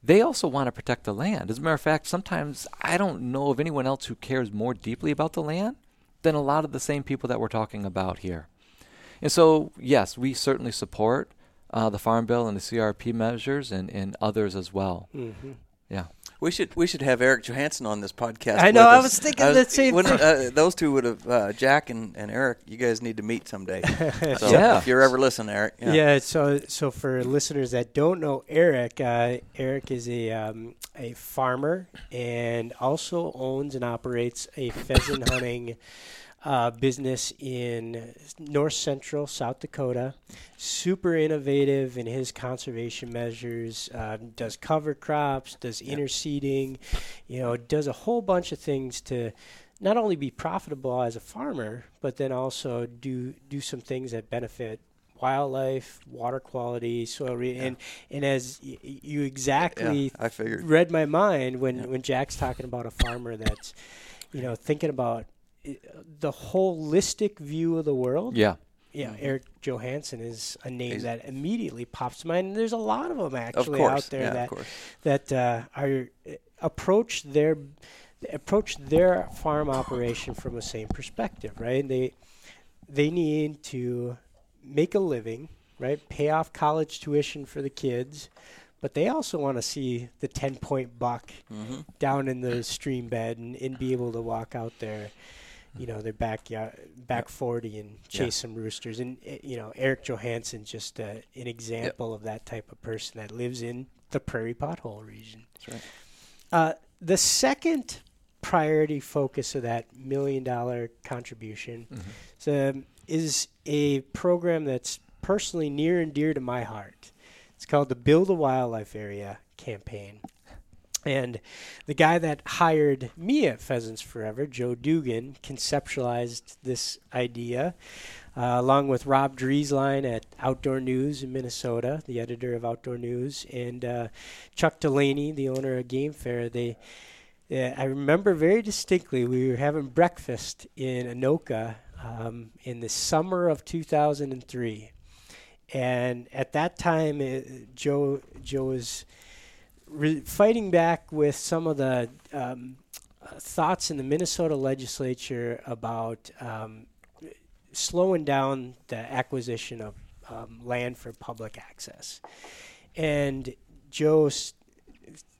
They also want to protect the land. As a matter of fact, sometimes I don't know of anyone else who cares more deeply about the land than a lot of the same people that we're talking about here. And so, yes, we certainly support uh, the Farm Bill and the CRP measures and, and others as well. Mm-hmm. Yeah. We should we should have Eric Johansson on this podcast. I know, I was thinking the same wouldn't- Uh, those two would have uh, Jack and, and Eric. You guys need to meet someday. So Yeah. if you're ever listening, Eric. Yeah. so so for listeners that don't know Eric, uh, Eric is a um, a farmer and also owns and operates a pheasant hunting uh, business in north central South Dakota. Super innovative in his conservation measures. Um, does cover crops, does Yeah. interseeding, you know, does a whole bunch of things to not only be profitable as a farmer, but then also do do some things that benefit wildlife, water quality, soil re- Yeah. and and as y- you Yeah, exactly I figured. read my mind when Yeah. when Jack's talking about a farmer that's you know thinking about the holistic view of the world. Yeah. yeah, Mhm. Eric Johansson is a name He's- that immediately pops to mind. And there's a lot of them Of actually course, out there yeah, that of course. that uh, are uh, approach their approach their farm operation from the same perspective, right? They they need to make a living, right? Pay off college tuition for the kids, but they also want to see the ten point buck hmm down in the stream bed and, and be able to walk out there, you know, their backyard, back Yep. 40 and chase Yeah. some roosters. And, uh, you know, Eric Johansson's just uh, an example of that type of person that lives in the prairie pothole region. That's right. Uh, the second priority focus of that million dollar contribution Mhm. so, um, is a program that's personally near and dear to my heart. It's called the Build a Wildlife Area campaign. And the guy that hired me at Pheasants Forever, Joe Duggan, conceptualized this idea uh, along with Rob Drieslein at Outdoor News in Minnesota, the editor of Outdoor News, and uh, Chuck Delaney, the owner of Game Fair. They, uh, I remember very distinctly, we were having breakfast in Anoka um, in the summer of 2003. And at that time, uh, Joe Joe was re- fighting back with some of the um, thoughts in the Minnesota legislature about um, slowing down the acquisition of um, land for public access. And Joe's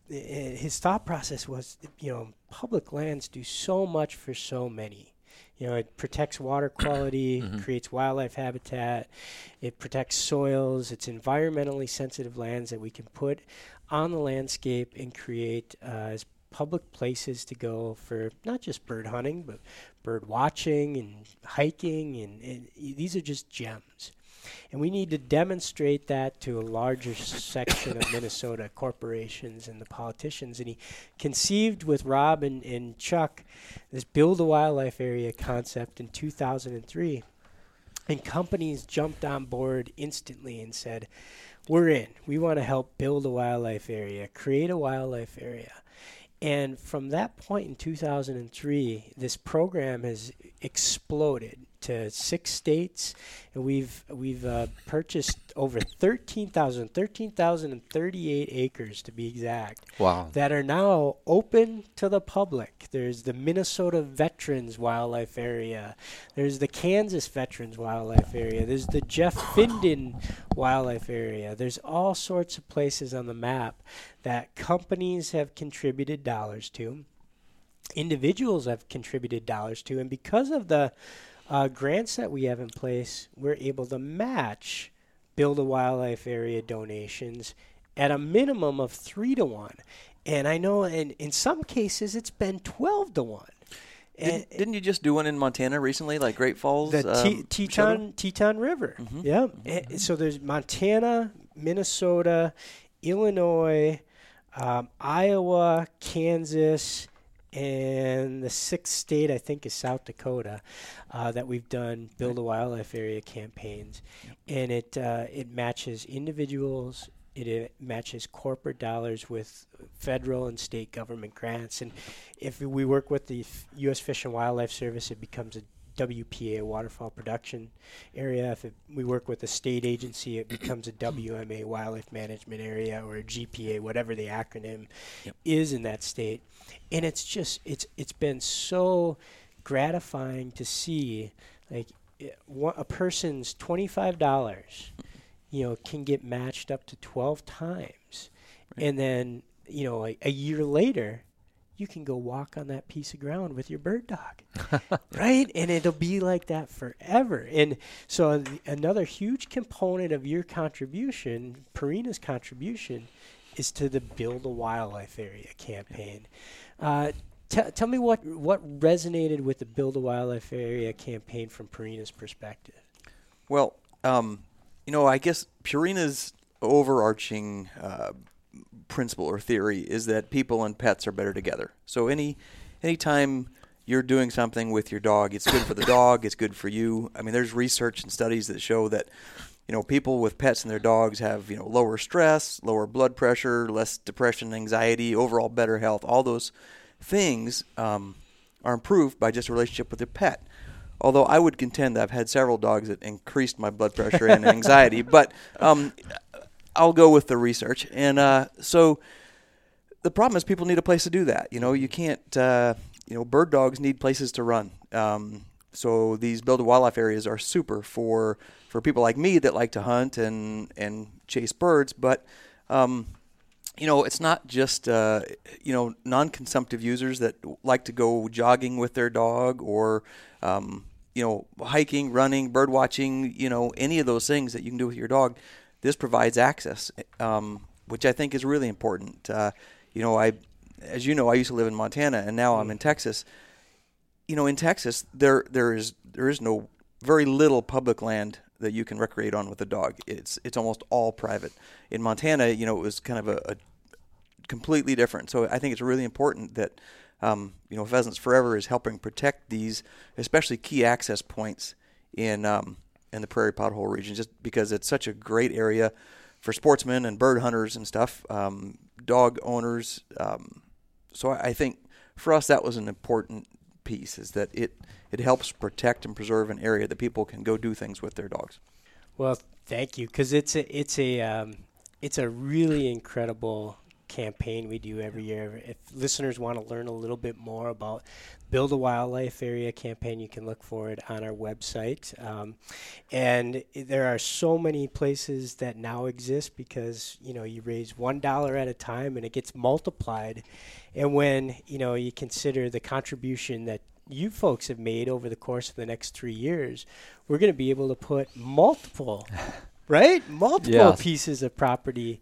his thought process was, you know, public lands do so much for so many. You know, it protects water quality, Mhm. creates wildlife habitat, it protects soils. It's environmentally sensitive lands that we can put on the landscape and create uh, as public places to go for not just bird hunting, but bird watching and hiking. And, and these are just gems. And we need to demonstrate that to a larger section of Minnesota corporations and the politicians. And he conceived with Rob and, and Chuck this build a wildlife area concept in 2003. And companies jumped on board instantly and said, We're in. We want to help build a wildlife area, create a wildlife area. And from that point in 2003, this program has exploded to six states, and we've we've uh, purchased over 13,000, 13,038 acres to be exact, Wow. that are now open to the public. There's the Minnesota Veterans Wildlife Area. There's the Kansas Veterans Wildlife Area. There's the Jeff Finden Wildlife Area. There's all sorts of places on the map that companies have contributed dollars to, individuals have contributed dollars to, and because of the uh, grants that we have in place, we're able to match build a wildlife area donations at a minimum of three to one. And I know in, in some cases it's been 12 to one. And Didn't, didn't you just do one in Montana recently, like Great Falls? the um, Minnesota? Teton Teton River. Mhm. Yeah. Mhm. Eh, So there's Montana, Minnesota, Illinois, um, Iowa, Kansas, and the sixth state I think is South Dakota uh, that we've done build a wildlife area campaigns, and it uh, it matches individuals. It, it matches corporate dollars with federal and state government grants, and if we work with the F- U.S. Fish and Wildlife Service, it becomes a WPA, waterfowl production area. If it, we work with a state agency, it becomes a WMA, wildlife management area, or a GPA, whatever the acronym Yep. is in that state. And it's just it's it's been so gratifying to see like eh, a person's twenty five dollars, you know, can get matched up to twelve times, Right. and then you know a, a year later. You can go walk on that piece of ground with your bird dog right? And it'll be like that forever. And so another huge component of your contribution, Purina's contribution, is to the Build a Wildlife Area campaign. Uh, t- tell me what what resonated with the Build a Wildlife Area campaign from Purina's perspective. Well, um, you know, I guess Purina's overarching uh, principle or theory is that people and pets are better together. So any anytime you're doing something with your dog, it's good for the dog, it's good for you. I mean, there's research and studies that show that you know people with pets and their dogs have you know lower stress, lower blood pressure, less depression, anxiety, overall better health. All those things um, are improved by just a relationship with your pet. Although I would contend that I've had several dogs that increased my blood pressure and anxiety, but um, I'll go with the research. And uh, so the problem is people need a place to do that. You know, you can't. Uh, you know, bird dogs need places to run. Um, so these build wildlife areas are super for for people like me that like to hunt and and chase birds. But um, you know, it's not just uh, you know non-consumptive users that like to go jogging with their dog or um, you know hiking, running, bird watching. You know, any of those things that you can do with your dog. This provides access, um, which I think is really important. Uh, you know, I, as you know, I used to live in Montana, and now I'm in Texas. You know, in Texas, there there is there is no very little public land that you can recreate on with a dog. It's it's almost all private. In Montana, you know, it was kind of a, a completely different. So I think it's really important that um, you know Pheasants Forever is helping protect these, especially key access points in um, in the prairie pothole region, just because it's such a great area for sportsmen and bird hunters and stuff, um, dog owners. Um, so I think for us that was an important piece is that it it helps protect and preserve an area that people can go do things with their dogs. Well, thank you, because it's a it's a um, it's a really incredible campaign we do every year. If listeners want to learn a little bit more about Build a Wildlife Area campaign, you can look for it on our website. Um, and there are so many places that now exist because you know you raise one dollar at a time and it gets multiplied. And when you know you consider the contribution that you folks have made over the course of the next three years, we're going to be able to put multiple, right? Multiple Yes. pieces of property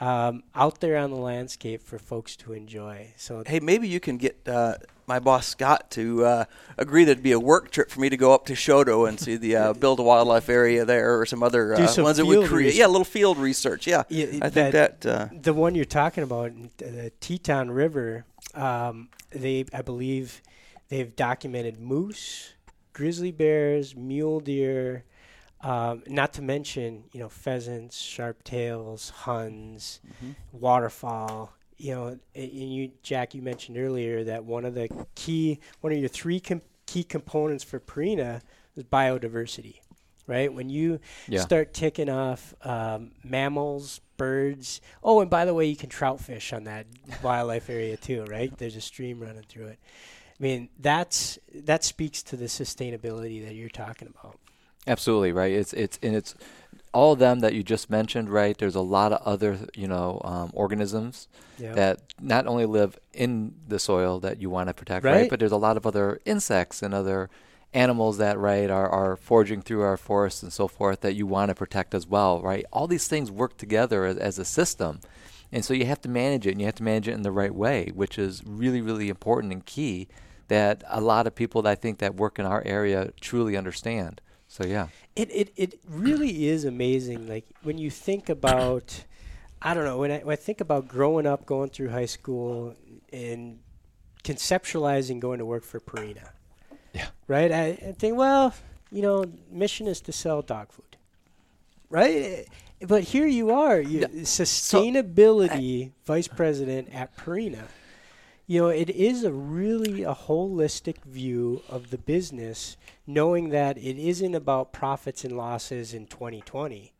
um, out there on the landscape for folks to enjoy. So, Hey, maybe you can get uh, my boss Scott to uh, agree that it'd be a work trip for me to go up to Choteau and see the uh, build a wildlife area there or some other uh, some ones that we field create. research. Yeah, a little field research. Yeah, Yeah, I think that. uh, the one you're talking about, the Teton River, um, they, I believe, they've documented moose, grizzly bears, mule deer, um, not to mention, you know, pheasants, sharp tails, huns, Mm-hmm. waterfowl. You know, and you, Jack, you mentioned earlier that one of the key, one of your three com- key components for Purina is biodiversity, right? When you Yeah. start ticking off um, mammals, birds. Oh, and by the way, you can trout fish on that wildlife area too, right? There's a stream running through it. I mean, that's that speaks to the sustainability that you're talking about. Absolutely right. It's it's and it's all of them that you just mentioned. Right. There's a lot of other you know um, organisms Yeah. that not only live in the soil that you want to protect, right. Right. But there's a lot of other insects and other animals that right are, are foraging through our forests and so forth that you want to protect as well, right? All these things work together as, as a system. And so you have to manage it and you have to manage it in the right way, which is really, really important and key that a lot of people that I think that work in our area truly understand. So yeah. It, it it really is amazing. Like when you think about, I don't know, when I, when I think about growing up, going through high school, and conceptualizing going to work for Purina. Yeah. Right. I, I think, well, you know, mission is to sell dog food. Right. But here you are, you Yeah. sustainability vice president at Purina. You know, it is a really a holistic view of the business, knowing that it isn't about profits and losses in 2020.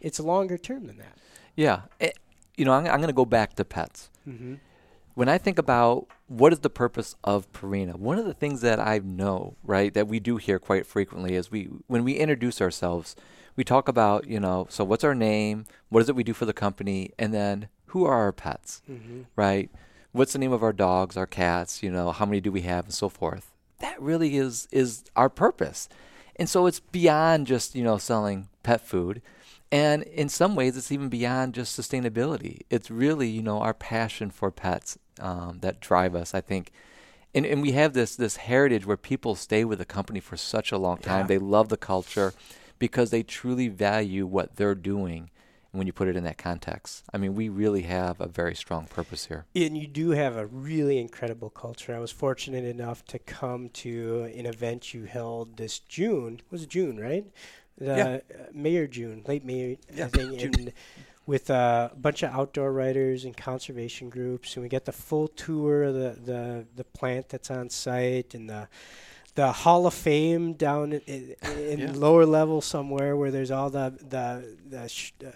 It's longer term than that. Yeah. Eh, you know, I'm, I'm going to go back to pets. Mm-hmm. when I think about what is the purpose of Purina, one of the things that I know, right, that we do hear quite frequently is we when we introduce ourselves, we talk about, you know, so what's our name, what is it we do for the company, and then who are our pets, Mm-hmm. right? What's the name of our dogs, our cats, you know, how many do we have and so forth. That really is is our purpose. And so it's beyond just, you know, selling pet food. And in some ways, it's even beyond just sustainability. It's really, you know, our passion for pets um, that drive us. I think, and and we have this this heritage where people stay with the company for such a long time. Yeah. They love the culture because they truly value what they're doing. When you put it in that context, I mean, we really have a very strong purpose here. And you do have a really incredible culture. I was fortunate enough to come to an event you held this June. It was June, right? Uh, Yeah. May or June, late May, Yeah, I think. June. And with uh, a bunch of outdoor writers and conservation groups, and we get the full tour of the, the, the plant that's on site and the the Hall of Fame down in, in Yeah. lower level somewhere where there's all the the the, sh- uh,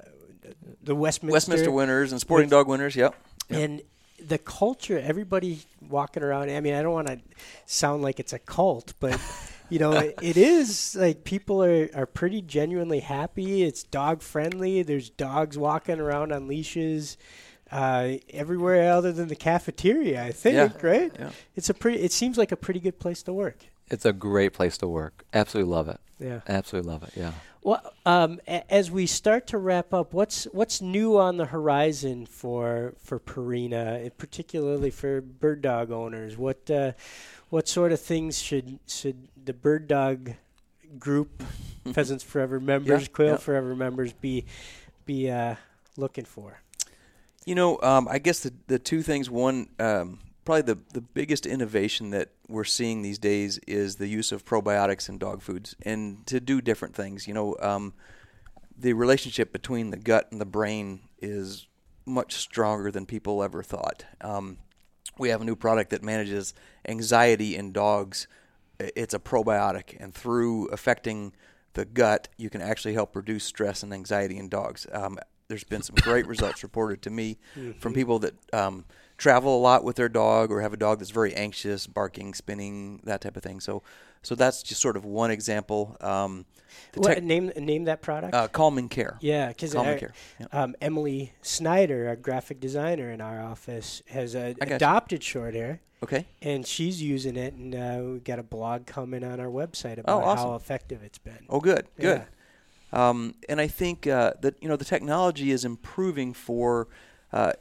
the Westminster, Westminster winners and sporting With- dog winners. Yep. Yep. and the culture. Everybody walking around. I mean, I don't want to sound like it's a cult, but. You know, it, it is like people are, are pretty genuinely happy. It's dog friendly. There's dogs walking around on leashes uh, everywhere other than the cafeteria. I think, Yeah. right? Yeah. It's a pretty. It seems like a pretty good place to work. It's a great place to work. Absolutely love it. Yeah. Absolutely love it. Yeah. Well, um, a- as we start to wrap up, what's what's new on the horizon for for Purina, particularly for bird dog owners? What uh, what sort of things should should the bird dog group, Pheasants Forever members, Yeah, Quail yeah. Forever members, be be uh, looking for? You know, um, I guess the the two things. One, um, probably the the biggest innovation that we're seeing these days is the use of probiotics in dog foods, and to do different things. You know, um, the relationship between the gut and the brain is much stronger than people ever thought. Um, we have a new product that manages anxiety in dogs. It's a probiotic, and through affecting the gut, you can actually help reduce stress and anxiety in dogs. Um, there's been some great results reported to me from people that um, travel a lot with their dog or have a dog that's very anxious, barking, spinning, that type of thing. So, so that's just sort of one example. Um, What, tech- name name that product? uh, calming care. yeah, because care. Yeah. um, Emily Snyder, a graphic designer in our office, has uh, adopted short hair. Okay. and she's using it, and uh, we've got a blog coming on our website about Oh, awesome. how effective it's been. Oh, good, good. Yeah. Um, and I think uh, that you know the technology is improving for, uh,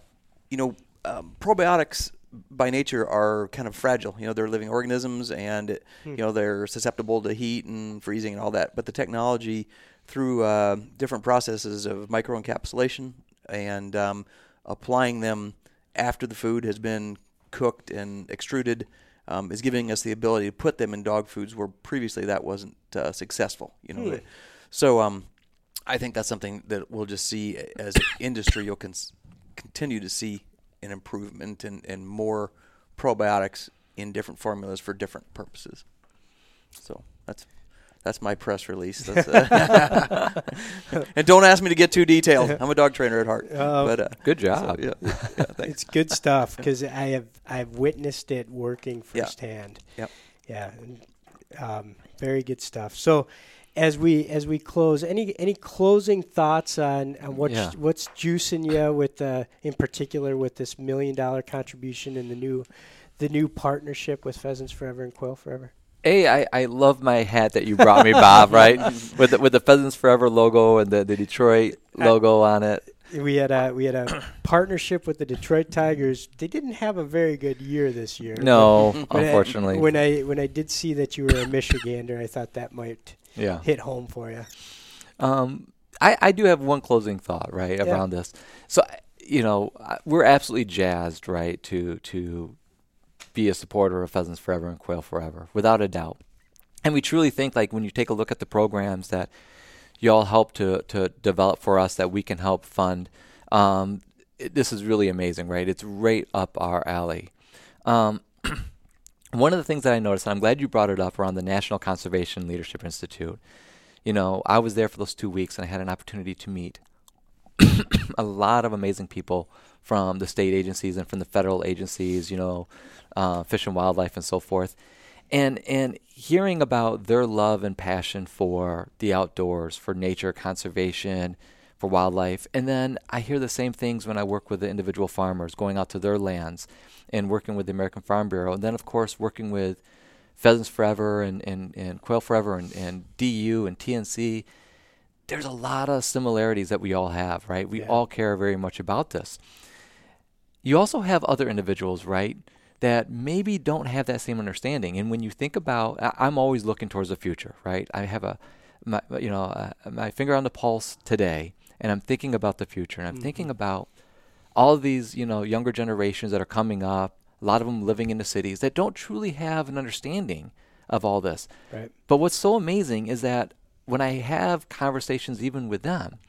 you know, um, probiotics by nature are kind of fragile. You know, they're living organisms, and you know they're susceptible to heat and freezing and all that. But the technology, through uh, different processes of microencapsulation and um, applying them after the food has been cooked and extruded, um, is giving us the ability to put them in dog foods where previously that wasn't uh, successful. You know, so um, I think that's something that we'll just see as an industry. You'll cons- continue to see an improvement and, and more probiotics in different formulas for different purposes. So that's that's my press release. That's, uh, and don't ask me to get too detailed. I'm a dog trainer at heart. Oh. but uh, Good job. yeah, yeah. It's good stuff because I have I've witnessed it working Yeah. firsthand. Yep. Yeah, and, um, very good stuff. So, as we as we close, any any closing thoughts on, on what's Yeah. what's juicing you with uh, in particular with this million dollar contribution and the new the new partnership with Pheasants Forever and Quail Forever? A, I, I love my hat that you brought me, Bob. right, with the, with the Pheasants Forever logo and the, the Detroit logo on it. We had a we had a partnership with the Detroit Tigers. They didn't have a very good year this year. No, When I- unfortunately. when I when I did see that you were a Michigander, I thought that might yeah. hit home for you. Um, I, I do have one closing thought, right, Yeah. around this. So, you know, we're absolutely jazzed, right, to to be a supporter of Pheasants Forever and Quail Forever, without a doubt. And we truly think, like, when you take a look at the programs that y'all help to to develop for us, that we can help fund. Um, it, this is really amazing, right? It's right up our alley. Um, one of the things that I noticed, and I'm glad you brought it up, around the National Conservation Leadership Institute. You know, I was there for those two weeks, and I had an opportunity to meet a lot of amazing people from the state agencies and from the federal agencies. You know, uh, Fish and Wildlife and so forth, and and hearing about their love and passion for the outdoors, for nature conservation, for wildlife, and then I hear the same things when I work with the individual farmers, going out to their lands and working with the American Farm Bureau, and then of course working with Pheasants Forever and, and, and Quail Forever and, and DU and TNC. There's a lot of similarities that we all have, right? We Yeah. all care very much about this. You also have other individuals, right, that maybe don't have that same understanding. And when you think about, I'm always looking towards the future, right? I have a, my, you know, uh, my finger on the pulse today, and I'm thinking about the future, and I'm mm-hmm. thinking about all these, you know, younger generations that are coming up. A lot of them living in the cities that don't truly have an understanding of all this. Right. But what's so amazing is that when I have conversations even with them,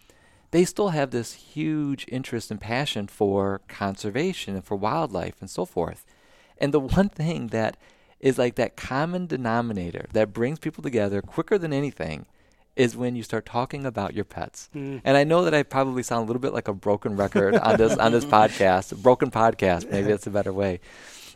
they still have this huge interest and passion for conservation and for wildlife and so forth. And the one thing that is like that common denominator that brings people together quicker than anything is when you start talking about your pets. Mm. And I know that I probably sound a little bit like a broken record on this on this podcast, a broken podcast. Maybe that's a better way.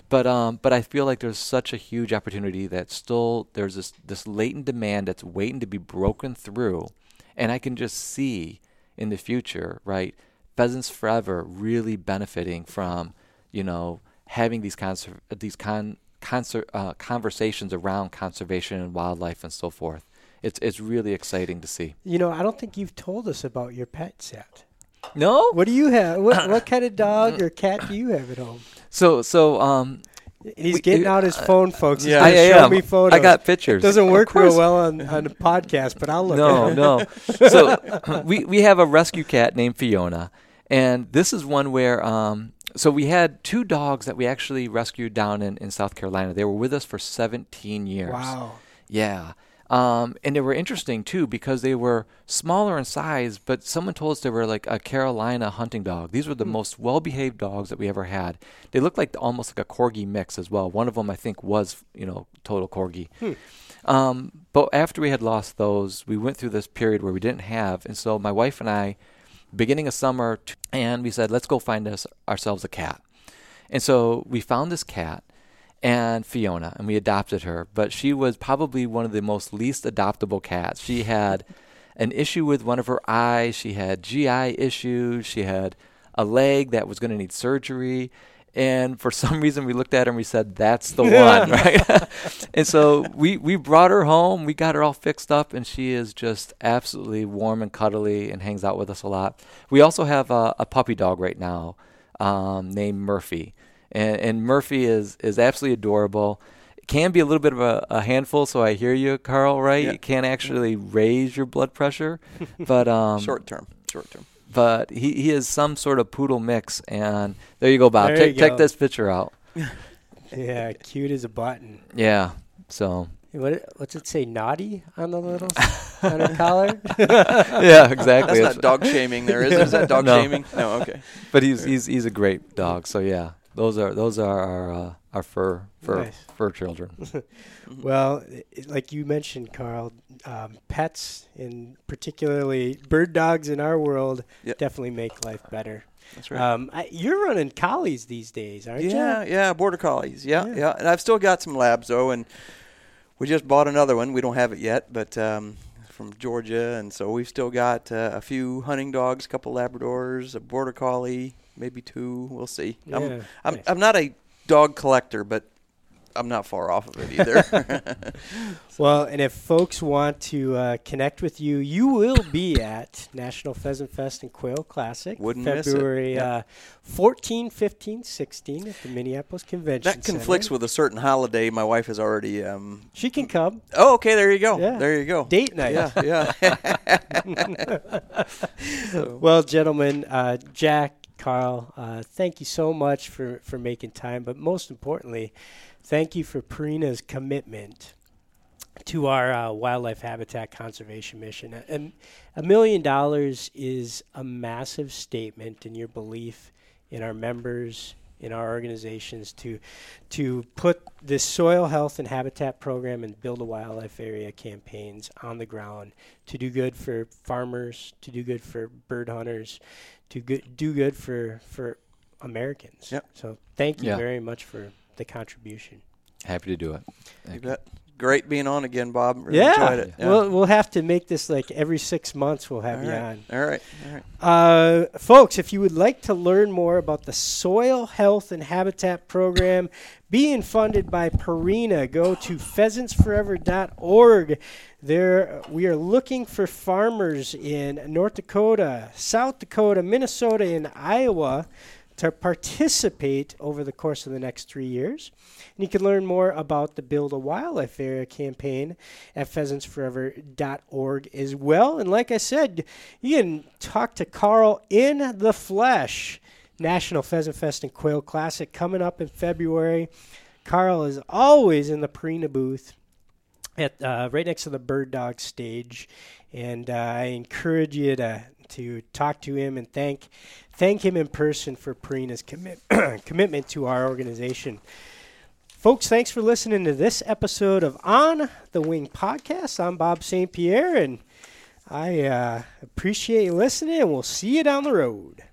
But um, but I feel like there's such a huge opportunity that still there's this this latent demand that's waiting to be broken through, and I can just see in the future, right? Pheasants Forever really benefiting from, you know, having these conser- these con- conser- uh, conversations around conservation and wildlife and so forth. It's it's really exciting to see. You know, I don't think you've told us about your pets yet. No, What do you have? What, what kind of dog or cat do you have at home? so so um, He's We- getting uh, out his phone, folks. He's yeah. gonna I, I show am. me photos. I got pictures. It Doesn't work real well on, on the podcast, but I'll look no, at it. no. So we we have a rescue cat named Fiona, and this is one where um. So we had two dogs that we actually rescued down in, in South Carolina. They were with us for 17 years. Wow. Yeah. Um, and they were interesting too because they were smaller in size, but someone told us they were like a Carolina hunting dog. These were the most well behaved dogs that we ever had. They looked like almost like a corgi mix as well. One of them, I think, was, you know, total corgi. Um, but after we had lost those, we went through this period where we didn't have. And so my wife and I, beginning of summer, t- and we said, let's go find us ourselves a cat. And so we found this cat and Fiona, and we adopted her. But she was probably one of the most least adoptable cats. She had an issue with one of her eyes. She had GI issues. She had a leg that was going to need surgery. And for some reason, we looked at her and we said, "That's the one, right?" and so we we brought her home. We got her all fixed up, and she is just absolutely warm and cuddly and hangs out with us a lot. We also have a, a puppy dog right now um, named Murphy, and, and Murphy is is absolutely adorable. It can be a little bit of a, a handful, so I hear you, Carl. Right? Yeah. It can actually raise your blood pressure, but um, short term, short term. but he, he is some sort of poodle mix. And there you go, Bob. There Check, you check this picture out. Yeah, cute as a button. Yeah. So What what's it say? Naughty on the little s- on her collar. yeah, exactly. That's not dog shaming, there is. Is that dog No. shaming? No. Okay. But he's he's he's a great dog. So yeah, those are those are our uh, our fur fur Nice. fur children. Well, i- like you mentioned, Carl, um, pets and particularly bird dogs in our world Yep. definitely make life better. That's right. Um, I, you're running collies these days, aren't yeah, you? Yeah, yeah, border collies. Yeah, Yeah. yeah, And I've still got some labs though, and we just bought another one. We don't have it yet, but um, from Georgia, and so we've still got uh, a few hunting dogs, a couple Labradors, a border collie, maybe two. We'll see. I'm, Yeah, I'm. I'm not a dog collector, but I'm not far off of it either. Well, and if folks want to uh, connect with you, you will be at National Pheasant Fest and Quail Classic, Wouldn't miss it. February Yep. uh, 14, 15, 16 at the Minneapolis Convention that conflicts Center. with a certain holiday. My wife has already. Um, She can come. oh, okay. There you go. Yeah. There you go. Date night. Yeah, yeah. Well, gentlemen, uh, Jack, Carl, uh, thank you so much for, for making time. But most importantly, thank you for Purina's commitment to our uh, wildlife habitat conservation mission. A- And a million dollars is a massive statement in your belief in our members, in our organizations to to put this soil health and habitat program and build a wildlife area campaigns on the ground to do good for farmers, to do good for bird hunters, to good, do good for for Americans. Yep. So thank you Yeah. very much for the contribution. Happy to do it. Thank you. bet. Great being on again, Bob. Really yeah. enjoyed it. Yeah. We'll we'll have to make this like every six months. We'll have All you right. on. All right. All right. Uh, folks, if you would like to learn more about the Soil Health and Habitat Program being funded by Purina, go to pheasantsforever.org. There, we are looking for farmers in North Dakota, South Dakota, Minnesota, and Iowa to participate over the course of the next three years. And you can learn more about the Build a Wildlife Area campaign at pheasantsforever.org as well. And like I said, you can talk to Carl in the flesh. National Pheasant Fest and Quail Classic coming up in February. Carl is always in the Purina booth at uh, right next to the bird dog stage, and uh, I encourage you to to talk to him and thank thank him in person for Purina's commit commitment to our organization. Folks, thanks for listening to this episode of On the Wing podcast. I'm Bob St. Pierre, and I uh, appreciate you listening, and we'll see you down the road.